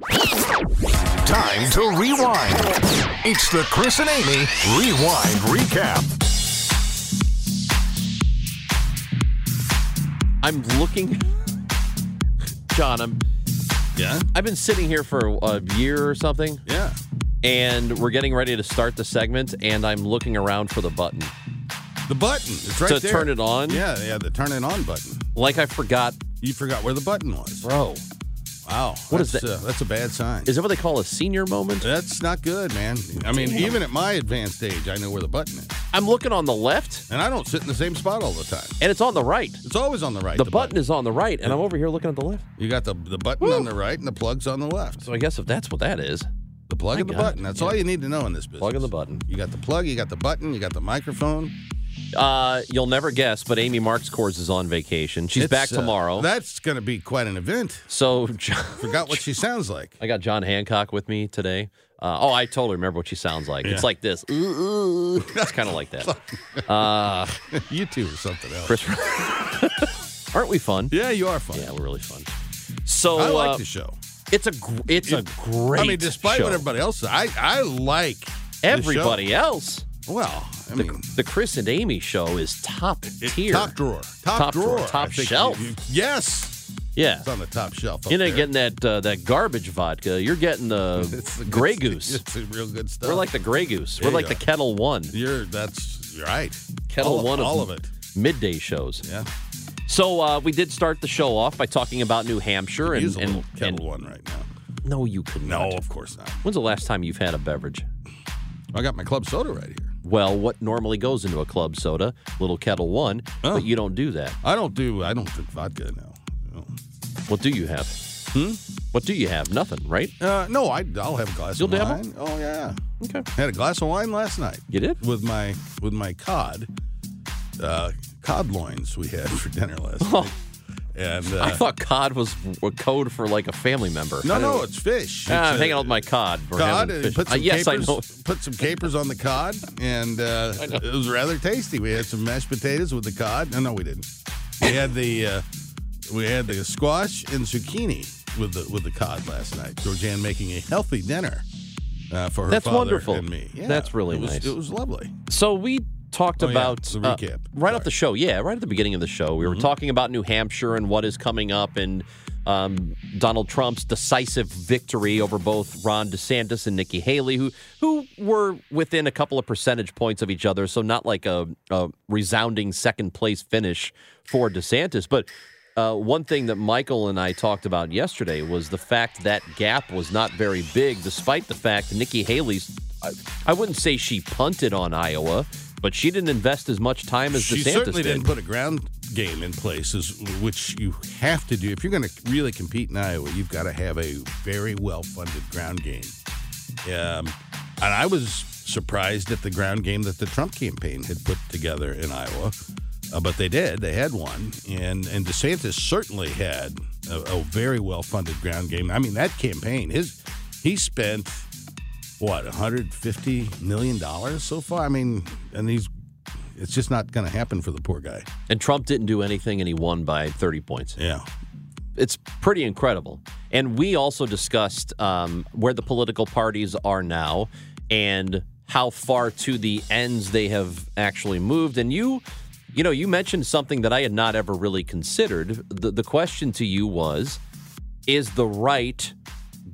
Time to rewind. It's the Chris and Amy Rewind Recap. I'm looking, John. I'm. Yeah. I've been sitting here for a year or something, Yeah. and we're getting ready to start the segment, and I'm looking around for the button. The button. It's right To there. turn it on? Yeah, yeah, the turn it on button. Like I forgot, You forgot where the button was. bro. Wow. What is that? Uh, that's a bad sign. Is that what they call a senior moment? that's not good, man. I mean, even at my advanced age, I know where the button is. I'm looking on the left, And I don't sit in the same spot all the time. and it's on the right. It's always on the right. The button is on the right, and I'm over here looking at the left. You got the the button on the right and the plug's on the left. So I guess if that's what that is, The plug and the God. button. That's all you need to know in this business. plug in the button. You got the plug, you got the button, you got the microphone. Uh, you'll never guess, but Amy Marxkors is on vacation. She's It's, back uh, tomorrow. that's going to be quite an event. so John, Forgot what she sounds like. I got John Hancock with me today. Uh, oh, I totally remember what she sounds like. It's like this. Ooh, ooh. It's kind of like that. Uh, you two or something else. Chris, aren't we fun? Yeah, you are fun. Yeah, we're really fun. So I like uh, the show. it's a gr- it's a great. I mean, despite show. what everybody else says, I I like the everybody else, show. Well, I the, mean, the Chris and Amy show is top it- tier. top drawer, top, Top drawer, drawer, top shelf. you- you- yes, yeah, it's on the top shelf. you're not getting that uh, that garbage vodka. You're getting the It's the good Grey Goose. It's real good stuff. We're like the Grey Goose. There We're like the. Ketel One you're. That's you're right. Kettle all, One of all of it. midday shows. Yeah, So uh, we did start the show off by talking about New Hampshire and, and, kettle and one right now. no, you could not. No, of course not. When's the last time you've had a beverage? I got my club soda right here. Well, what normally goes into a club soda? Little Ketel One, Oh. but you don't do that. I don't do. I don't drink vodka now. No. What do you have? Hmm? What do you have? Nothing, right? Uh, no, I, I'll have a glass You'll of dabble? wine. Oh yeah, Okay. had a glass of wine last night. You did? with my with my cod, uh, cod loins we had for dinner last Oh. night. And uh, I thought cod was a code for like a family member. no, no, it's fish. Ah, I'm It's, hanging uh, out with my cod. We're cod. having and fish. Put Uh, yes, capers, I know. Put some capers on the cod, and uh, it was rather tasty. We had some mashed potatoes with the cod. No, no, we didn't. We had the uh, we had the squash and zucchini with the with the cod last night. Georgianne making a healthy dinner uh, for her That's father wonderful. and me. Yeah, That's really it was, nice. It was lovely. So we talked Oh, yeah, about the uh, recap. right off the show. Yeah, right at the beginning of the show, we were Mm-hmm. talking about New Hampshire and what is coming up, and um, Donald Trump's decisive victory over both Ron DeSantis and Nikki Haley, who who were within a couple of percentage points of each other, so not like a, a resounding second place finish for DeSantis, but. Uh, one thing that Michael and I talked about yesterday was the fact that gap was not very big, despite the fact Nikki Haley's. I, I wouldn't say she punted on Iowa, but she didn't invest as much time as She DeSantis certainly did. didn't put a ground game in place, as, which you have to do if you're going to really compete in Iowa. You've got to have a very well-funded ground game. Um, and I was surprised at the ground game that the Trump campaign had put together in Iowa, uh, but they did. They had one, and and DeSantis certainly had a, a very well-funded ground game. I mean, that campaign, his he spent what 150 million dollars so far. I mean, and he's it's just not going to happen for the poor guy. and Trump didn't do anything, and he won by 30 points. Yeah. It's pretty incredible. And we also discussed um, where the political parties are now and how far to the ends they have actually moved. And you, you know, you mentioned something that I had not ever really considered. The, the question to you was, is the right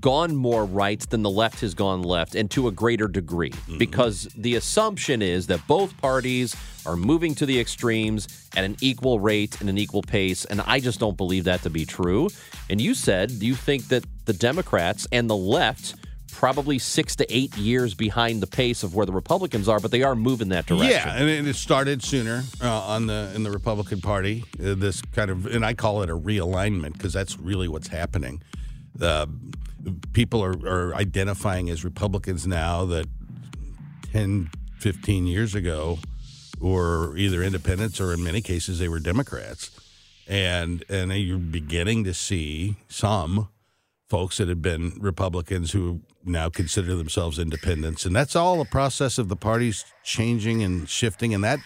gone more right than the left has gone left and to a greater degree because the assumption is that both parties are moving to the extremes at an equal rate and an equal pace and I just don't believe that to be true and you said you think that the Democrats and the left probably 6 to 8 years behind the pace of where the Republicans are but they are moving that direction Yeah, and it it started sooner uh, on the in the Republican Party. Uh, this kind of, and I call it a realignment because that's really what's happening. Uh, people are, are identifying as Republicans now that 10, 15 years ago were either independents or in many cases they were Democrats. And and you're beginning to see some folks that had been Republicans who now consider themselves independents. And that's all a process of the parties changing and shifting. And that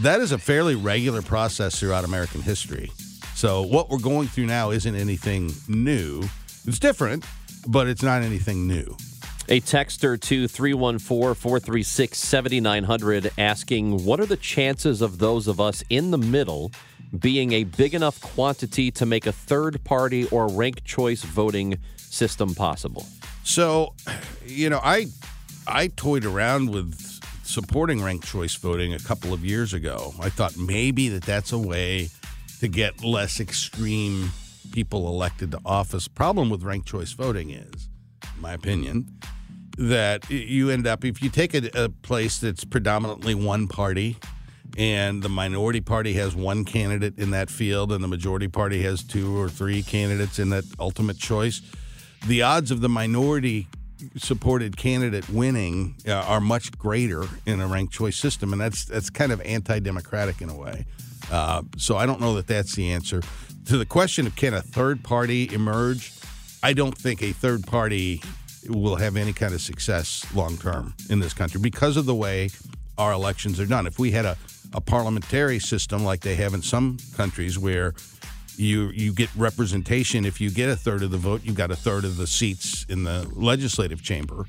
that is a fairly regular process throughout American history. So what we're going through now isn't anything new. It's different, but it's not anything new. A texter to 314 436 7900 asking, What are the chances of those of us in the middle being a big enough quantity to make a third party or rank choice voting system possible? So, you know, I I toyed around with supporting ranked choice voting a couple of years ago. I thought maybe that that's a way to get less extreme people elected to office. Problem with ranked choice voting is, in my opinion, that you end up if you take a, a place that's predominantly one party and the minority party has one candidate in that field and the majority party has two or three candidates in that ultimate choice the odds of the minority supported candidate winning uh, are much greater in a ranked choice system and that's that's kind of anti-democratic in a way uh, so i don't know that that's the answer to the question of can a third party emerge i don't think a third party will have any kind of success long term in this country because of the way our elections are done. If we had a, a parliamentary system like they have in some countries where you you get representation if you get a third of the vote, you've got a third of the seats in the legislative chamber.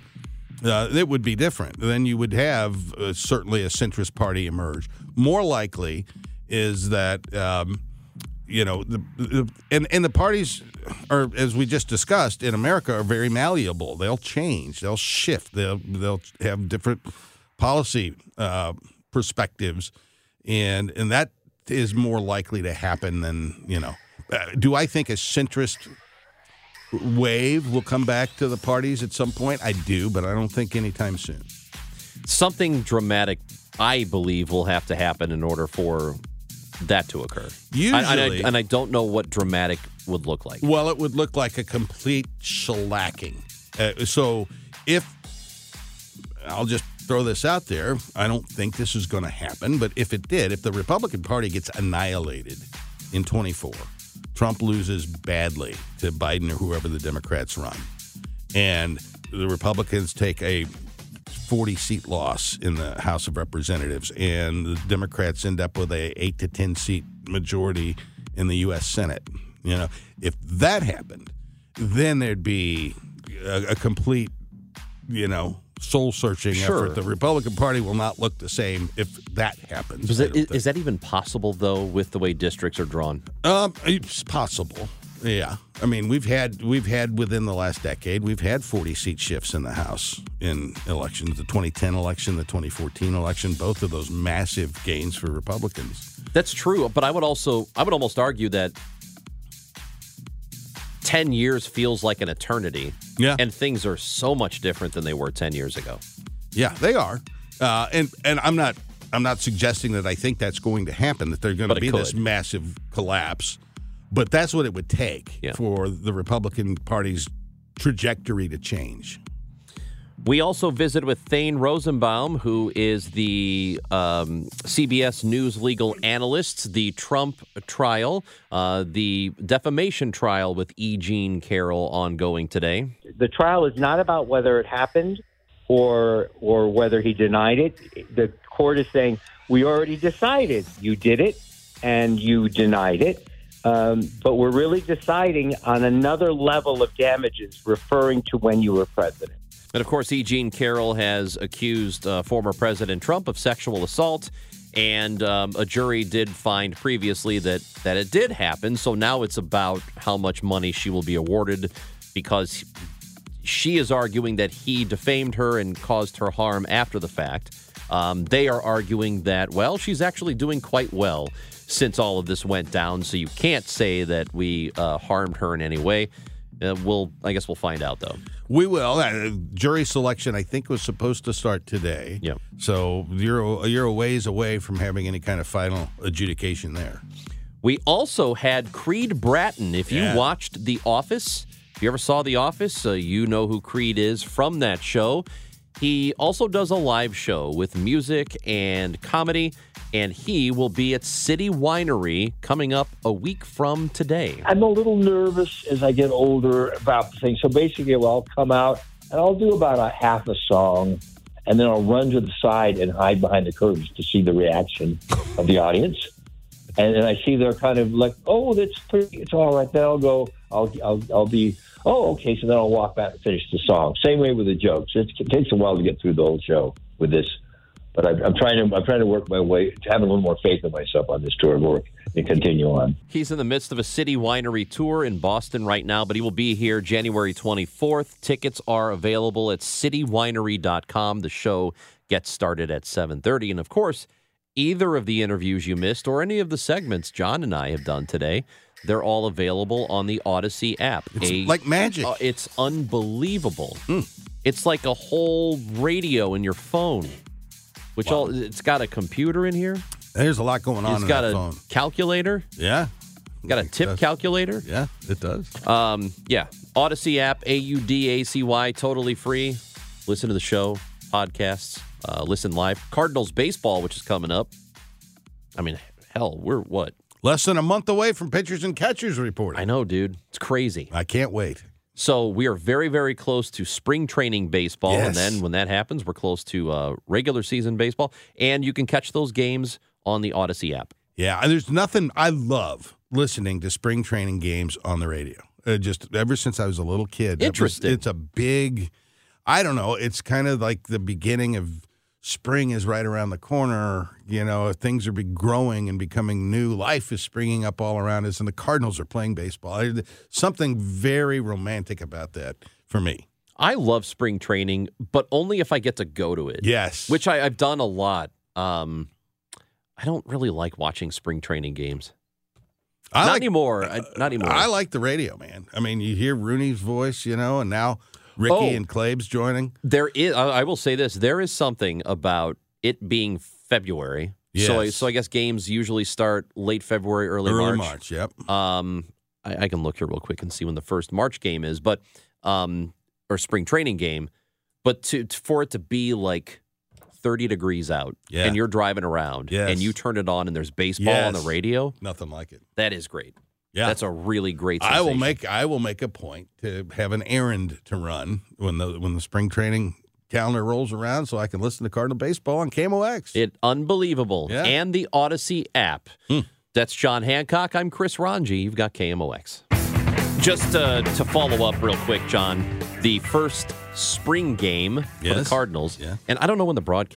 Uh, it would be different. Then you would have uh, certainly a centrist party emerge. More likely is that um, you know the, the and and the parties are as we just discussed in America are very malleable. They'll change. They'll shift. They'll they'll have different policy uh, perspectives, and and that is more likely to happen than you know. Uh, do I think a centrist wave will come back to the parties at some point? I do, but I don't think anytime soon. Something dramatic, I believe, will have to happen in order for that to occur. Usually, and I, and I don't know what dramatic would look like. Well, it would look like a complete shellacking. Uh, so if I'll just throw this out there, I don't think this is going to happen, but if it did, if the Republican Party gets annihilated in 24, Trump loses badly to Biden or whoever the Democrats run, and the Republicans take a 40 seat loss in the House of Representatives, and the Democrats end up with a 8 to 10 seat majority in the U.S. Senate. You know, if that happened, then there'd be a, a complete, you know, soul searching Sure. effort. The Republican Party will not look the same if that happens. Is I that, don't is, think. is that even possible, though, with the way districts are drawn? Um, it's possible. Yeah, I mean we've had we've had within the last decade we've had forty seat shifts in the House in elections. The 2010 election, the 2014 election, both of those massive gains for Republicans. That's true, but I would also I would almost argue that 10 years feels like an eternity. Yeah. And things are so much different than they were 10 years ago. Yeah, they are, uh, and and I'm not I'm not suggesting that I think that's going to happen. That there's going But to be this massive collapse, but that's what it would take Yeah. for the Republican Party's trajectory to change. We also visited with Thane Rosenbaum, who is the um, CBS News legal analyst, the Trump trial, uh, the defamation trial with E. Jean Carroll ongoing today. the trial is not about whether it happened or or whether he denied it. The court is saying we already decided you did it and you denied it, um, but we're really deciding on another level of damages, referring to when you were president. And of course, E. Jean Carroll has accused uh, former President Trump of sexual assault. And um, a jury did find previously that, that it did happen. So now it's about how much money she will be awarded because she is arguing that he defamed her and caused her harm after the fact. Um, they are arguing that, well, she's actually doing quite well since all of this went down. So you can't say that we uh, harmed her in any way. Uh, we'll, I guess, we'll find out though. We will. Uh, jury selection, I think, was supposed to start today. Yep. So you're you're a ways away from having any kind of final adjudication there. We also had Creed Bratton. If you Yeah. watched The Office, If you ever saw The Office, uh, you know who Creed is from that show. He also does a live show with music and comedy, and he will be at City Winery coming up a week from today. I'm a little nervous as I get older about the thing. So basically, well, I'll come out and I'll do about a half a song, and then I'll run to the side and hide behind the curtains to see the reaction of the audience. And then I see they're kind of like, "Oh, that's pretty. It's all right." Then I'll go. I'll I'll, I'll be. Oh, okay. So then I'll walk back and finish the song. Same way with the jokes. It, it takes a while to get through the whole show with this, but I, I'm trying to I'm trying to work my way to have a little more faith in myself on this tour and work and continue on. He's in the midst of a City Winery tour in Boston right now, but he will be here January 24th. Tickets are available at citywinery.com. The show gets started at 7:30, and of course, either of the interviews you missed or any of the segments John and I have done today, they're all available on the Audacy app. It's A- like magic. uh, it's unbelievable. It's like a whole radio in your phone. Which all it's got a computer in here. There's a lot going on It's in got a phone. calculator. Yeah. Got a tip calculator. Yeah, it does. Um, yeah, Audacy app, A U D A C Y, totally free. Listen to the show, podcasts, uh, listen live. Cardinals baseball, which is coming up. I mean, hell, we're what? Less than a month away from pitchers and catchers reporting. I know, dude. It's crazy. I can't wait. So we are very, very close to spring training baseball, and then when that happens, we're close to uh, regular season baseball, and you can catch those games on the Audacy app. Yeah, and there's nothing I love listening to spring training games on the radio. Uh, just ever since I was a little kid. It was- Interesting. it's a big, I don't know, it's kind of like the beginning of spring is right around the corner. You know, things are be growing and becoming new. Life is springing up all around us, and the Cardinals are playing baseball. Something very romantic about that for me. I love spring training, but only if I get to go to it. Yes. which I, I've done a lot. Um, I don't really like watching spring training games. I not like- anymore. I, not anymore. I like the radio, man. I mean, you hear Rooney's voice, you know, and now Ricky Oh. and Claves joining. there is. I, will say this: there is something about it being February. So, I, so I guess games usually start late February, early, Early March. March, yep. Um, I, I can look here real quick and see when the first March game is, but um, or spring training game. But to for it to be like. 30 degrees out Yeah. and you're driving around Yes. and you turn it on and there's baseball on the radio Nothing like it. that is great Yeah. That's a really great. I will make I will make a point to have an errand to run when the when the spring training calendar rolls around, so I can listen to Cardinal baseball on KMOX. it unbelievable Yeah. Hmm. and the Audacy app. That's John Hancock. I'm Chris Ranji. You've got KMOX. Just uh, to follow up real quick, John, the first spring game for the Cardinals, Yeah. and I don't know when the broadcast.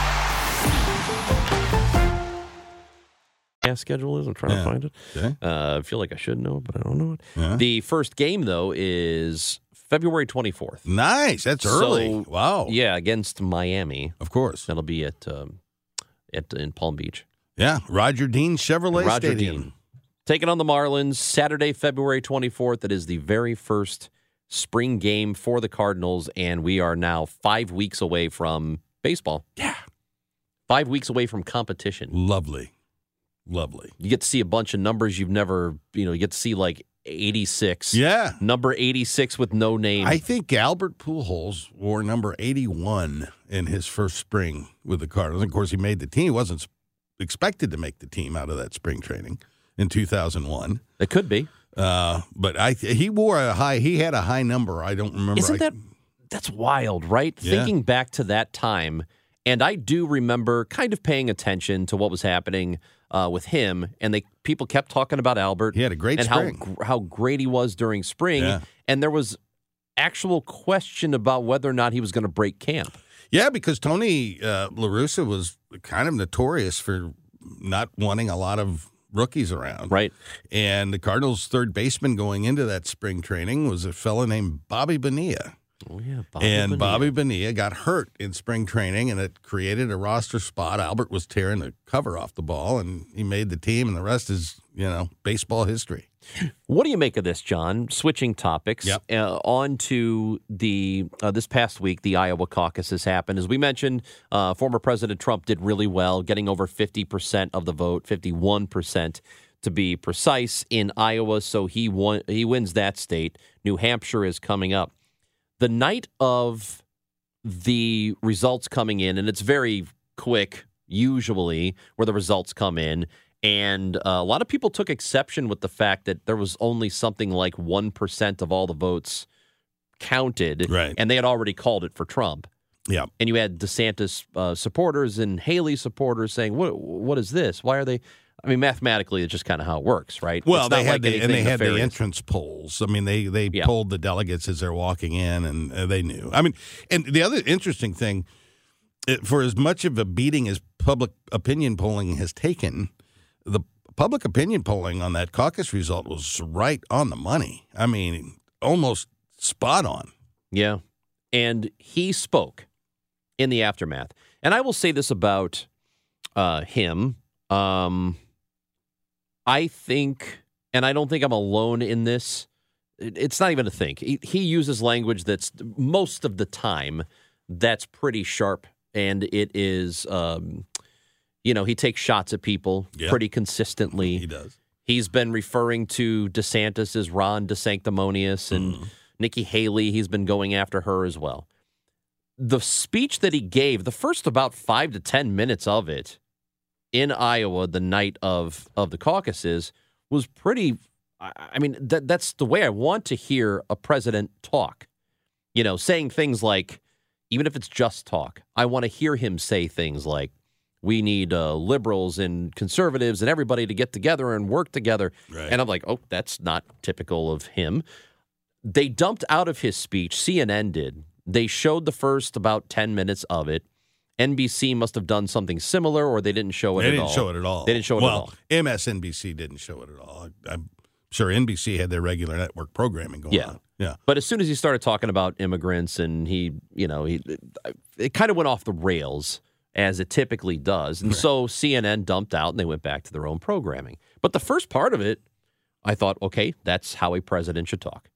Schedule is. I'm trying Yeah. to find it. Okay. Uh, I feel like I should know, but I don't know it. Yeah. The first game though is February 24th. Nice. That's early. So, wow. Yeah, against Miami. Of course. That'll be at um, at in Palm Beach. Yeah. Roger Dean Chevrolet Roger Stadium. Dean. Taking on the Marlins Saturday, February 24th. It is the very first spring game for the Cardinals, and we are now five weeks away from baseball. Yeah. Five weeks away from competition. Lovely. Lovely. You get to see a bunch of numbers you've never, you know, you get to see like 86. Yeah. Number 86 with no name. I think Albert Pujols wore number 81 in his first spring with the Cardinals. Of course, he made the team. He wasn't expected to make the team out of that spring training in 2001. it could be. Uh, but I he wore a high. He had a high number. I don't remember. Isn't I- that that's wild, right? Yeah. Thinking back to that time, and I do remember kind of paying attention to what was happening uh, with him, and they people kept talking about Albert. He had a great and spring. how how great he was during spring, Yeah. and there was actual question about whether or not he was going to break camp. Yeah, because Tony uh, LaRussa was kind of notorious for not wanting a lot of rookies around. Right. And the Cardinals' third baseman going into that spring training was a fella named Bobby Bonilla. Oh yeah, Bobby and Bonilla. Bobby Bonilla got hurt in spring training, and it created a roster spot. Albert was tearing the cover off the ball, and he made the team, and the rest is, you know, baseball history. What do you make of this, John? Switching topics. Yep. Uh, on to the uh, this past week, the Iowa caucus has happened. As we mentioned, uh, former President Trump did really well, getting over fifty percent of the vote, fifty-one percent to be precise in Iowa. So he won. He wins that state. New Hampshire is coming up. The night of the results coming in, and it's very quick usually where the results come in. And uh, a lot of people took exception with the fact that there was only something like 1% of all the votes counted. Right. And they had already called it for Trump. Yeah. And you had DeSantis uh, supporters and Haley supporters saying, what, what is this? Why are they? I mean, mathematically, it's just kind of how it works, right? Well, they had like the, and they had the entrance polls. I mean, they they Yeah. polled the delegates as they're walking in, and uh, they knew. I mean, and the other interesting thing, for as much of a beating as public opinion polling has taken, the public opinion polling on that caucus result was right on the money. I mean, almost spot on. Yeah. And he spoke in the aftermath. And I will say this about uh, him. Um, I think, and I don't think I'm alone in this. It's not even a think. He, he uses language that's most of the time that's pretty sharp, and it is, um, you know, he takes shots at people Yeah. pretty consistently. He does. He's been referring to DeSantis as Ron DeSanctimonious and Nikki Haley. He's been going after her as well. The speech that he gave, the first about five to 10 minutes of it in Iowa the night of, of the caucuses was pretty. I mean, that, that's the way I want to hear a president talk. You know, saying things like, even if it's just talk, I want to hear him say things like, we need uh, liberals and conservatives and everybody to get together and work together. Right. And I'm like, oh, that's not typical of him. They dumped out of his speech, CNN did. They showed the first about 10 minutes of it. NBC must have done something similar or they didn't show it They at didn't all. show it at all. They didn't show it well, at all. MSNBC didn't show it at all. I'm sure NBC had their regular network programming going Yeah. on. Yeah. But as soon as he started talking about immigrants and he, you know, he it kind of went off the rails as it typically does. And so CNN dumped out and they went back to their own programming. But the first part of it, I thought, okay, that's how a president should talk.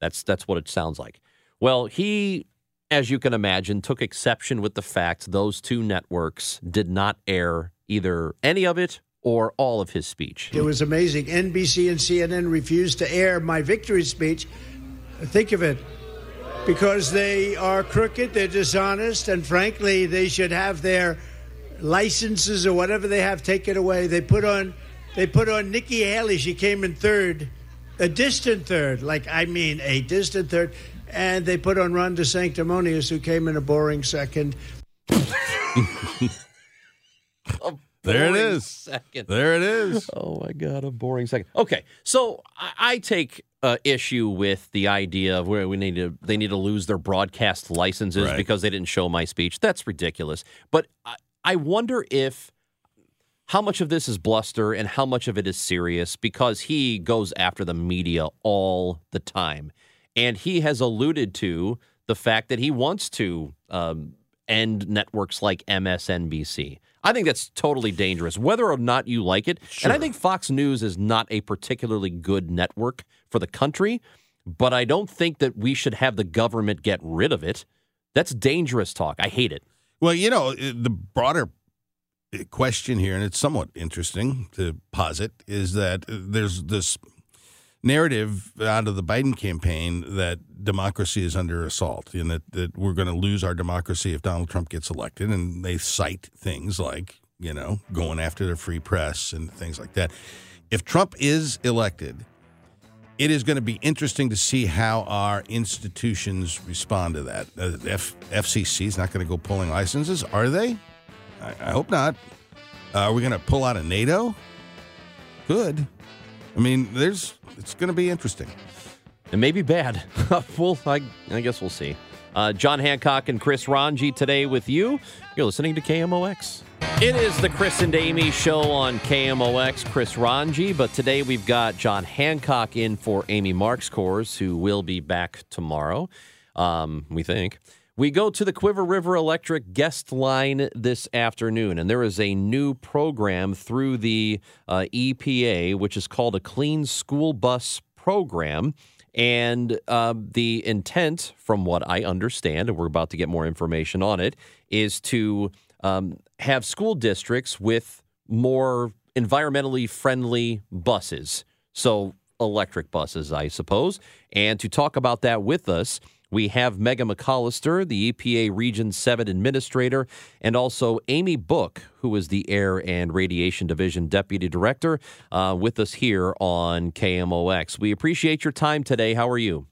That's that's what it sounds like. Well, he as you can imagine took exception with the fact those two networks did not air either any of it or all of his speech. It was amazing. NBC and CNN refused to air my victory speech. Think of it. Because they are crooked, they're dishonest, and frankly, they should have their licenses or whatever they have taken away. They put on they put on Nikki Haley, she came in third, a distant third, like I mean a distant third. And they put on Ron DeSanctimonious, who came in a boring second. There it is. Second. There it is. Oh my god, a boring second. Okay, so I, I take uh, issue with the idea of where we need to they need to lose their broadcast licenses Right. because they didn't show my speech. That's ridiculous. But I, I wonder if how much of this is bluster and how much of it is serious because he goes after the media all the time, and he has alluded to the fact that he wants to um, end networks like MSNBC. I think that's totally dangerous, whether or not you like it. And I think Fox News is not a particularly good network for the country, but I don't think that we should have the government get rid of it. That's dangerous talk. I hate it. Well, you know, eh, the broader eh, question here, and it's somewhat interesting to posit, is that eh, there's this narrative out of the Biden campaign that democracy is under assault and that, that we're going to lose our democracy if Donald Trump gets elected. And they cite things like, you know, going after the free press and things like that. If Trump is elected, it is going to be interesting to see how our institutions respond to that. Uh, F- FCC is not going to go pulling licenses, are they? I, I hope not. Uh, are we going to pull out of NATO? Good. I mean, there's. It's going to be interesting. It may be bad. well, I, I guess we'll see. Uh, John Hancock and Chris Ranji today with you. You're listening to KMOX. It is the Chris and Amy show on KMOX. Chris Ranji, but today we've got John Hancock in for Amy Marxkors, who will be back tomorrow. um, we think. We go to the Cuivre River Electric guest line this afternoon, and there is a new program through the uh, EPA, which is called a Clean School Bus Program. And uh, the intent, from what I understand, and we're about to get more information on it, is to um, have school districts with more environmentally friendly buses. So, electric buses, I suppose. And to talk about that with us, we have Meghan McCollister, the EPA Region 7 Administrator, and also Amy Booke, who is the Air and Radiation Division Deputy Director, uh, with us here on KMOX. We appreciate your time today. How are you?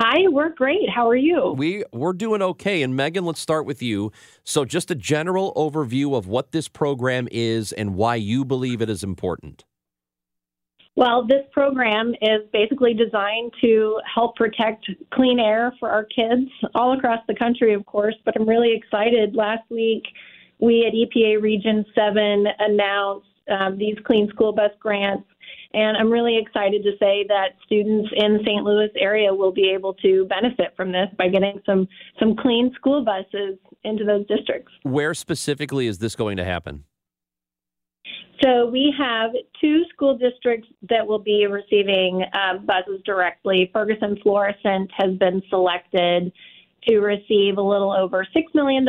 Hi, we're great. How are you? We we're doing okay. And Meghan, let's start with you. So, just a general overview of what this program is and why you believe it is important. Well, this program is basically designed to help protect clean air for our kids all across the country, of course. But I'm really excited. Last week, we at EPA Region 7 announced um, these clean school bus grants. And I'm really excited to say that students in the St. Louis area will be able to benefit from this by getting some some clean school buses into those districts. Where specifically is this going to happen? So we have two school districts that will be receiving uh, buses directly. Ferguson Florissant has been selected to receive a little over $6 million,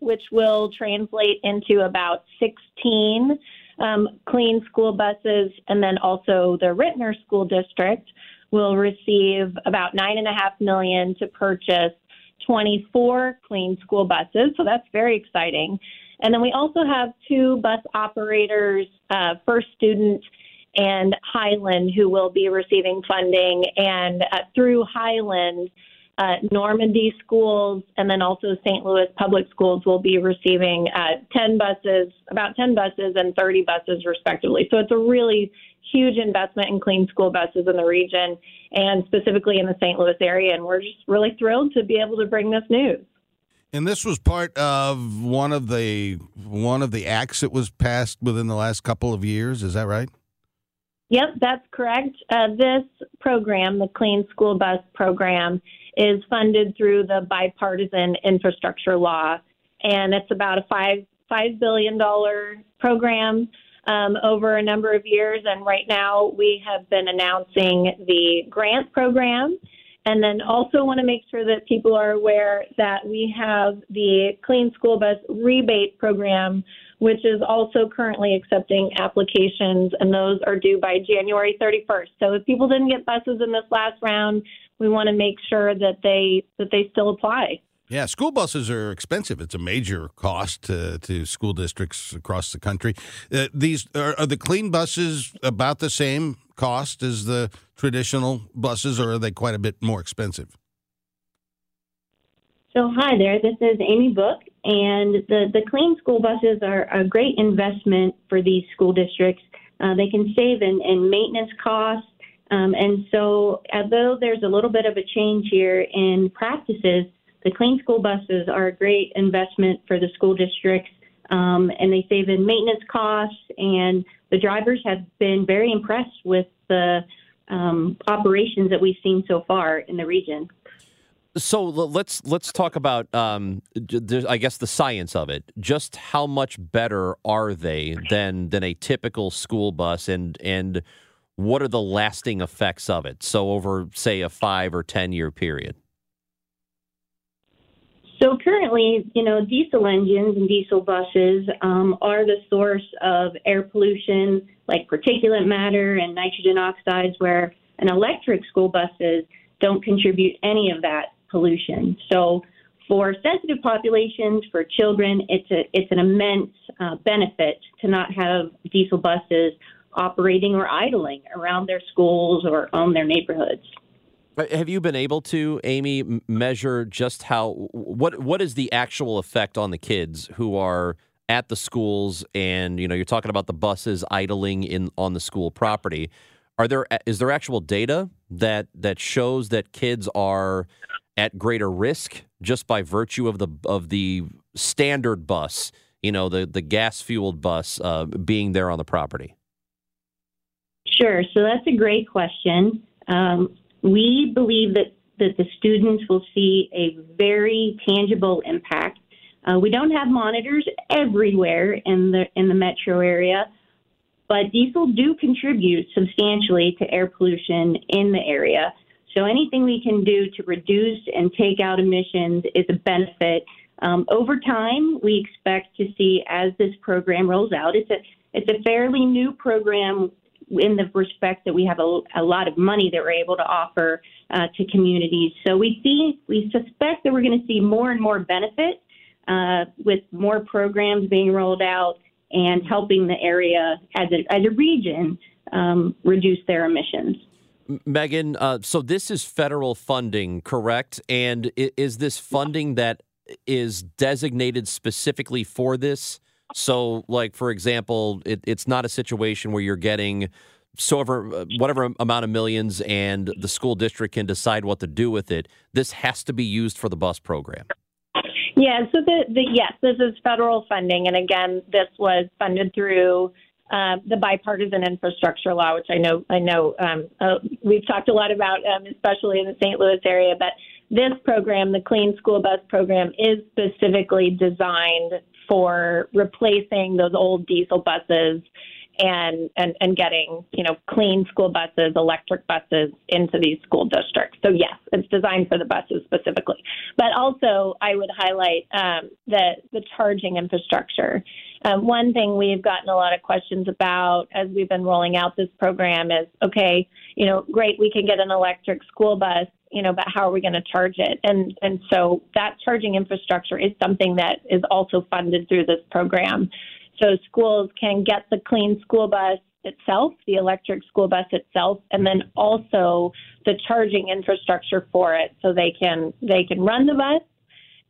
which will translate into about 16 um, clean school buses. And then also the Ritenour School District will receive about 9.5 million to purchase 24 clean school buses. So that's very exciting. And then we also have two bus operators, uh, First Student and Highland, who will be receiving funding. And uh, through Highland, uh, Normandy schools and then also St. Louis public schools will be receiving uh, 10 buses, about 10 buses and 30 buses respectively. So it's a really huge investment in clean school buses in the region and specifically in the St. Louis area. And we're just really thrilled to be able to bring this news. And this was part of one of the one of the acts that was passed within the last couple of years. Is that right? Yep, that's correct. Uh, this program, the Clean School Bus Program, is funded through the bipartisan infrastructure law, and it's about a five five billion dollar program um, over a number of years. And right now, we have been announcing the grant program and then also want to make sure that people are aware that we have the Clean School Bus Rebate Program, which is also currently accepting applications, and those are due by January 31st. So if people didn't get buses in this last round, we want to make sure that they that they still apply. Yeah, school buses are expensive. It's a major cost to, to school districts across the country. Uh, these are, are the clean buses about the same cost as the traditional buses, or are they quite a bit more expensive? So, hi there. This is Amy Booke, and the, the clean school buses are a great investment for these school districts. Uh, they can save in, in maintenance costs. Um, and so, although there's a little bit of a change here in practices, the clean school buses are a great investment for the school districts, um, and they save in maintenance costs and the drivers have been very impressed with the um, operations that we've seen so far in the region. So let's let's talk about, um, I guess, the science of it. Just how much better are they than than a typical school bus, and and what are the lasting effects of it? So over, say, a five or ten year period. So currently, you know, diesel engines and diesel buses um, are the source of air pollution, like particulate matter and nitrogen oxides, where an electric school buses don't contribute any of that pollution. So for sensitive populations, for children, it's a it's an immense uh, benefit to not have diesel buses operating or idling around their schools or on their neighborhoods. Have you been able to, Amy, measure just how what what is the actual effect on the kids who are at the schools and you know you're talking about the buses idling in on the school property? Are there is there actual data that that shows that kids are at greater risk just by virtue of the of the standard bus, you know, the the gas fueled bus uh, being there on the property? Sure. So that's a great question. Um, we believe that that the students will see a very tangible impact. Uh, we don't have monitors everywhere in the in the metro area, but diesel do contribute substantially to air pollution in the area. So anything we can do to reduce and take out emissions is a benefit. Um, over time, we expect to see as this program rolls out. It's a it's a fairly new program in the respect that we have a, a lot of money that we're able to offer uh, to communities. So we see we suspect that we're going to see more and more benefit uh, with more programs being rolled out and helping the area as a, as a region um, reduce their emissions. Meghan, uh, so this is federal funding, correct? And is this funding that is designated specifically for this? So, like for example, it, it's not a situation where you're getting so over uh, whatever amount of millions, and the school district can decide what to do with it. This has to be used for the bus program. Yeah. So the, the yes, this is federal funding, and again, this was funded through. Uh, the bipartisan infrastructure law, which I know I know um, uh, we've talked a lot about, um, especially in the St. Louis area. But this program, the Clean School Bus Program, is specifically designed for replacing those old diesel buses and, and, and getting, you know, clean school buses, electric buses into these school districts. So yes, it's designed for the buses specifically. But also I would highlight um, the, the charging infrastructure. Um, one thing we've gotten a lot of questions about as we've been rolling out this program is, okay, you know, great, we can get an electric school bus, you know, but how are we going to charge it? And and so that charging infrastructure is something that is also funded through this program. So schools can get the clean school bus itself, the electric school bus itself, and then also the charging infrastructure for it, so they can they can run the bus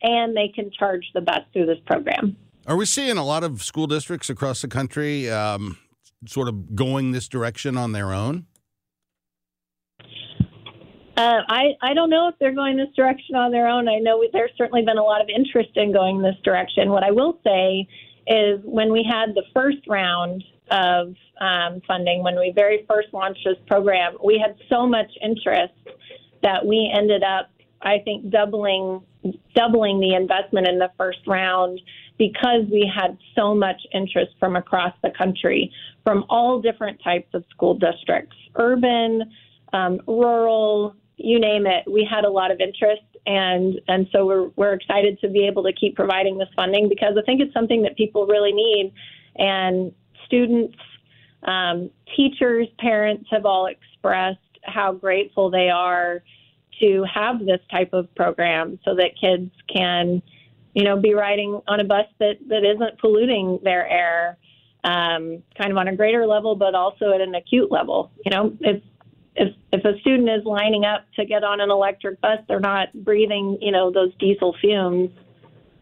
and they can charge the bus through this program. Are we seeing a lot of school districts across the country um, sort of going this direction on their own? Uh, I, I don't know if they're going this direction on their own. I know there's certainly been a lot of interest in going this direction. What I will say is when we had the first round of um, funding, when we very first launched this program, we had so much interest that we ended up, I think, doubling doubling the investment in the first round because we had so much interest from across the country, from all different types of school districts, urban, um, rural, you name it, we had a lot of interest, and and so we're we're excited to be able to keep providing this funding because I think it's something that people really need, and students, um, teachers, parents have all expressed how grateful they are to have this type of program so that kids can, you know, be riding on a bus that that isn't polluting their air. Um, kind of on a greater level, but also at an acute level. You know, it's if if a student is lining up to get on an electric bus, they're not breathing, you know, those diesel fumes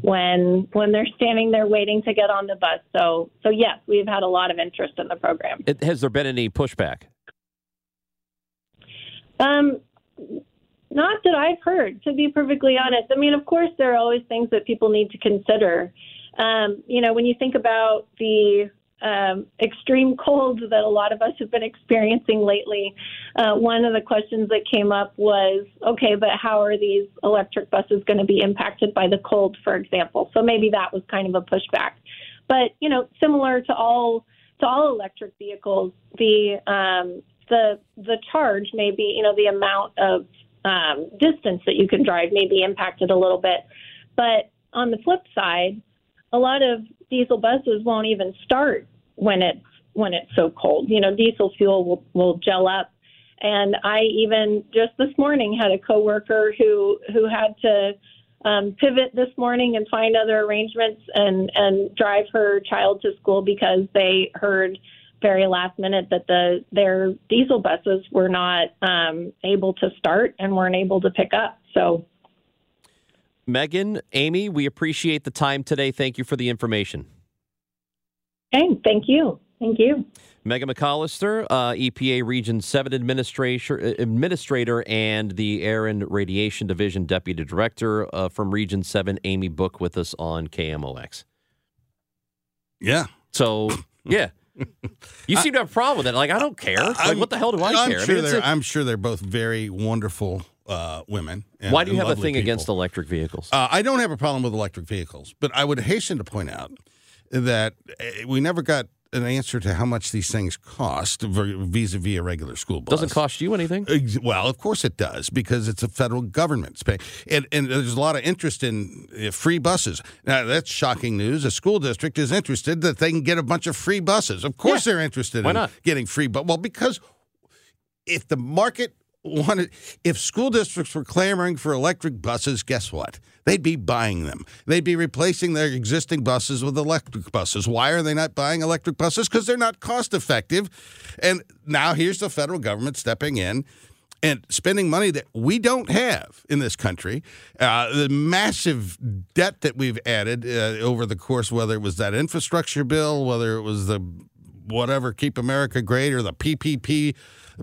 when when they're standing there waiting to get on the bus. So so yes, we've had a lot of interest in the program. It, has there been any pushback? Um, not that I've heard, to be perfectly honest. I mean, of course, there are always things that people need to consider. Um, you know, when you think about the um, extreme cold that a lot of us have been experiencing lately, uh, one of the questions that came up was, okay, but how are these electric buses going to be impacted by the cold, for example? So maybe that was kind of a pushback. But you know, similar to all to all electric vehicles, the um, the the charge may be, you know, the amount of um, distance that you can drive may be impacted a little bit. But on the flip side, a lot of diesel buses won't even start when it's when it's so cold. You know, diesel fuel will, will gel up. And I even just this morning had a coworker who who had to um, pivot this morning and find other arrangements and and drive her child to school because they heard very last minute that the their diesel buses were not um, able to start and weren't able to pick up. So Meghan, Amy, we appreciate the time today. Thank you for the information. Hey, thank you. Thank you. Meghan McCollister, uh, EPA Region 7 administrator, administrator and the Air and Radiation Division Deputy Director uh, from Region 7, Amy Booke, with us on KMOX. Yeah. So, yeah. You seem to have a problem with it. Like, I don't care. Like, I'm- what the hell do I I'm care? Sure I mean, they're, a- I'm sure they're both very wonderful uh, women. and- Why do you have a thing people. against electric vehicles? Uh, I don't have a problem with electric vehicles, but I would hasten to point out that uh, we never got an answer to how much these things cost vis a vis a regular school bus. Doesn't cost you anything. Well, of course it does because it's a federal government paying, and, and there's a lot of interest in uh, free buses. Now that's shocking news. A school district is interested that they can get a bunch of free buses. Of course, they're interested Why in not? getting free, but well, because if the market wanted, if school districts were clamoring for electric buses, guess what? They'd be buying them. They'd be replacing their existing buses with electric buses. Why are they not buying electric buses? Because they're not cost effective. And now here's the federal government stepping in and spending money that we don't have in this country. Uh, the massive debt that we've added uh, over the course, whether it was that infrastructure bill, whether it was the whatever Keep America Great or the PPP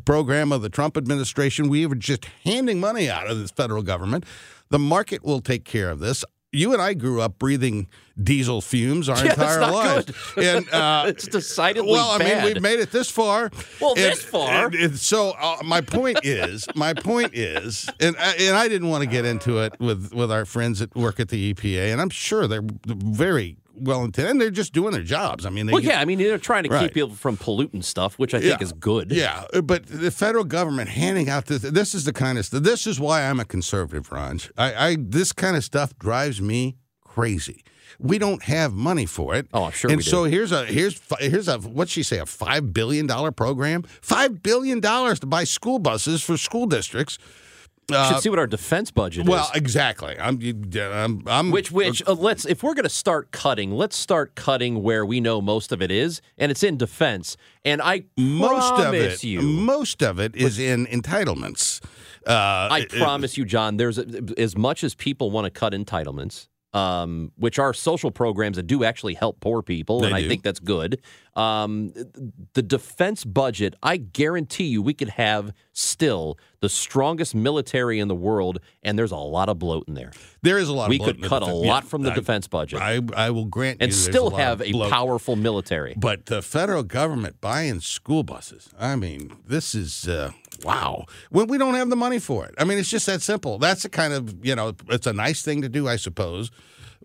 program of the Trump administration, we were just handing money out of this federal government. The market will take care of this. You and I grew up breathing diesel fumes our Yeah, entire lives, and uh, it's decidedly well, I bad. mean, we've made it this far. Well, And- this far. and- and so uh, my point is, my point is, and I- and I didn't want to get into it with with our friends that work at the EPA, and I'm sure they're very well intended, and they're just doing their jobs. I mean, they well, get- yeah, I mean they're trying to Right. keep people from polluting stuff, which I think Yeah. is good. Yeah, but the federal government handing out this this is the kind of stuff. This is why I'm a conservative, Ronj. I, I this kind of stuff drives me crazy. We don't have money for it. Oh, sure And so here's a here's here's a what'd she say a five billion dollar program? Five billion dollars to buy school buses for school districts. Uh, Should see what our defense budget well, is. Well, exactly. I'm, I'm, I'm Which, which, uh, let's if we're going to start cutting, let's start cutting where we know most of it is, and it's in defense. And I most of promise it. you, Most of it is in entitlements. Uh, I it- promise you, John. There's a, as much as people want to cut entitlements, um, which are social programs that do actually help poor people, and I think that's good. Um, the defense budget, I guarantee you, we could have still the strongest military in the world, and there's a lot of bloat in there. There is a lot. We of bloat could in the cut a lot yeah, from the I- defense budget I, I will grant and still lot have a powerful military. But the federal government buying school buses, I mean, this is uh, wow. When we don't have the money for it, I mean, it's just that simple. That's the kind of you know, it's a nice thing to do, I suppose,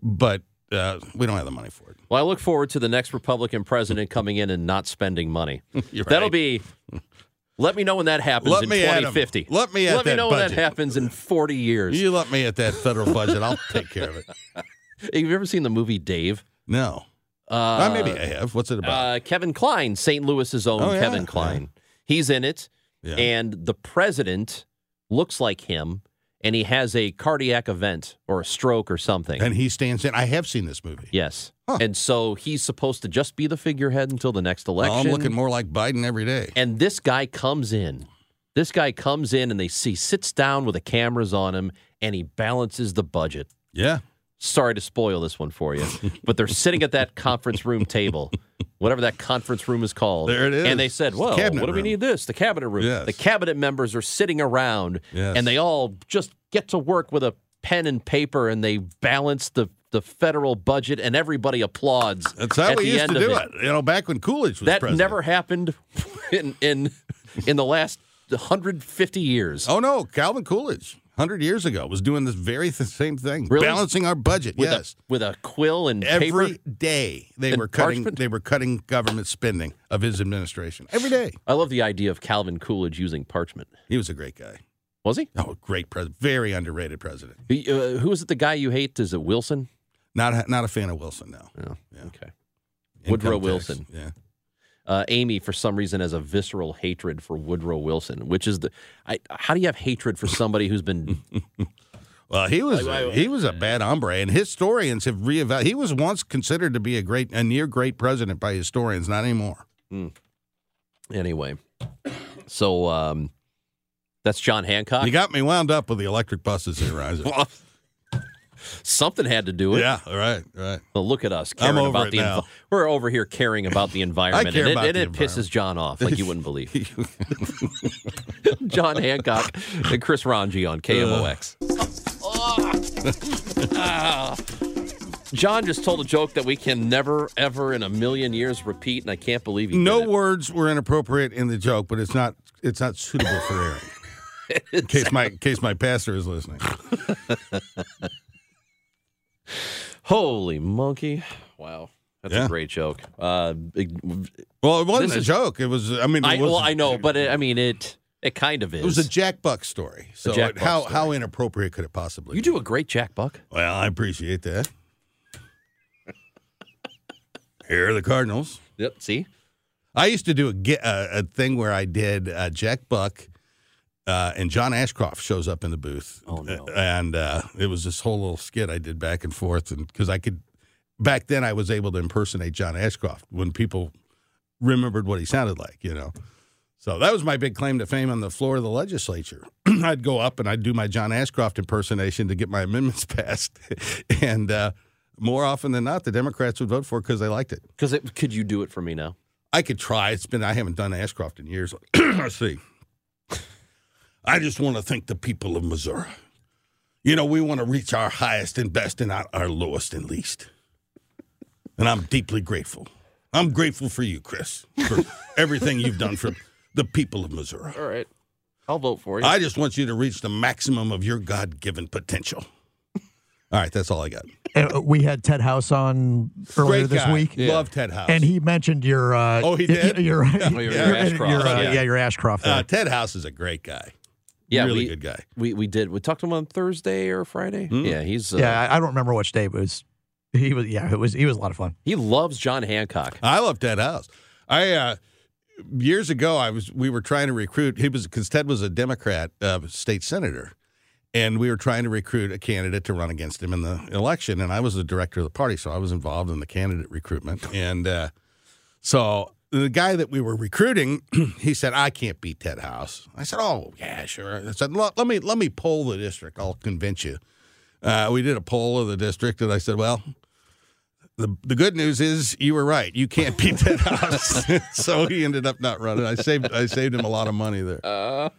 but uh, we don't have the money for it. Well, I look forward to the next Republican president coming in and not spending money. That'll right. be. Let me know when that happens Let in me at 'em. 2050. Let me at Let me know when that happens in 40 years. You let me at that federal budget, I'll take care of it. Have you ever seen the movie Dave? No, Uh, Uh, maybe I have. What's it about? uh, Kevin Kline, St. Louis's own Oh, yeah, Kevin yeah. Kline. He's in it, Yeah. and the president looks like him, and he has a cardiac event or a stroke or something. and he stands in. I have seen this movie. yes. Huh. And so he's supposed to just be the figurehead until the next election. I'm looking more like Biden every day. And this guy comes in. This guy comes in and they see sits down with the cameras on him and he balances the budget. Yeah. Sorry to spoil this one for you, but they're sitting at that conference room table, whatever that conference room is called. There it is. And they said, "Well, Cabinet what do we need this? The cabinet room." Yes. The cabinet members are sitting around, Yes. and they all just get to work with a pen and paper, and they balance the the federal budget, and everybody applauds. That's how we the used to do it. it. You know, back when Coolidge was That president. never happened in in in the last 150 years. Oh no, Calvin Coolidge, hundred years ago, was doing this very th- same thing, Really? balancing our budget. with yes, a with a quill and every day they and were cutting. parchment? They were cutting government spending of his administration every day. I love the idea of Calvin Coolidge using parchment. He was a great guy. Was he? Oh, great president, very underrated president. He, Uh, who is it? The guy you hate? Is it Wilson? Not a, not a fan of Wilson. No, Oh, Yeah. okay. Income Woodrow tax, Wilson. Yeah, Uh, Amy, for some reason, has a visceral hatred for Woodrow Wilson, which is the. I, how do you have hatred for somebody who's been? well, he was he was a bad hombre, and historians have reevaluated. He was once considered to be a great, a near great president by historians. Not anymore. anyway, so um, that's John Hancock. You got me wound up with the electric buses here, Isaac. Something had to do it. yeah, all right, all right. Well, look at us caring about the. now. we're over here caring about the environment, I care and it, about and the it pisses John off like you wouldn't believe. John Hancock and Chris Ranji on KMOX. Ah. John just told a joke that we can never, ever in a million years repeat, and I can't believe he no did it. words were inappropriate in the joke, but it's not it's not suitable for airing. In case my in case my pastor is listening. Holy monkey! Wow, that's Yeah. a great joke. Uh, it- Well, it wasn't a is- joke. It was. I mean, it I, well, I know, but it, I mean, it it kind of is. It was a Jack Buck story. So Jack Buck how story. how inappropriate could it possibly? you be? do a great Jack Buck. Well, I appreciate that. Here are the Cardinals. Yep. See, I used to do a ge- a, a thing where I did uh, Jack Buck, uh, and John Ashcroft shows up in the booth. Oh, no. Uh, And uh, it was this whole little skit I did back and forth, and because I could, back then I was able to impersonate John Ashcroft when people remembered what he sounded like, you know. So that was my big claim to fame on the floor of the legislature. I'd go up and I'd do my John Ashcroft impersonation to get my amendments passed, and uh, more often than not, the Democrats would vote for it because they liked it. because could you do it for me now? I could try. It's been I haven't done Ashcroft in years. Let's see. I just want to thank the people of Missouri. You know, we want to reach our highest and best and not our lowest and least. And I'm deeply grateful. I'm grateful for you, Chris, for everything you've done for the people of Missouri. All right, I'll vote for you. I just want you to reach the maximum of your God given potential. All right, that's all I got. And, uh, we had Ted House on earlier Great this guy. week, Love Ted House. and he mentioned your. Uh, Oh, he did? Your, your, your your- Ashcroft, your, uh, yeah. yeah, your Ashcroft. uh. Ted House is a great guy. Yeah, really we, good guy. We we did. We talked to him on Thursday or Friday. Hmm. Yeah, he's uh, yeah, I I don't remember which day, but it was. He was. Yeah, it was. He was a lot of fun. he loves John Hancock. I love Ted House. I uh, years ago, I was we were trying to recruit. He was because Ted was a Democrat uh, state senator, and we were trying to recruit a candidate to run against him in the election. And I was the director of the party, so I was involved in the candidate recruitment. And uh, so the guy that we were recruiting, he said, "I can't beat Ted House." I said, "Oh yeah, sure." I said, "Let let me let me poll the district. I'll convince you." Uh, we did a poll of the district, and I said, "Well." The, the good news is you were right. You can't beat Ted house. so he ended up not running. I saved I saved him a lot of money there. Uh,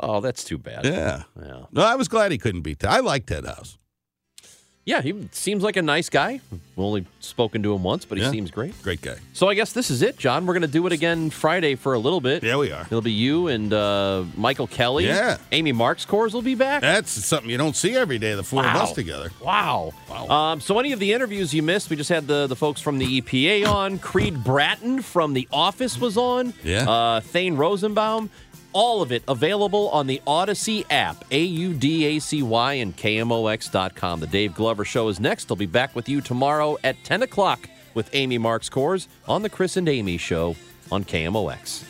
oh, that's too bad. yeah. Yeah. No, I was glad he couldn't beat Ted. I like Ted House. Yeah, he seems like a nice guy. We've only spoken to him once, but he Yeah. seems great. Great guy. So I guess this is it, John. We're going to do it again Friday for a little bit. Yeah, we are. It'll be you and uh, Michael Kelly. Yeah. Amy Marxkors will be back. That's something you don't see every day. The four of us together. Wow. Um, so any of the interviews you missed, we just had the, the folks from the EPA on. Creed Bratton from The Office was on. Yeah. Uh, Thane Rosenbaum. All of it available on the Audacy app, A-U-D-A-C-Y, and KMOX.com. The Dave Glover Show is next. I'll be back with you tomorrow at 10 o'clock with Amy Marxkors on the Chris and Amy Show on KMOX.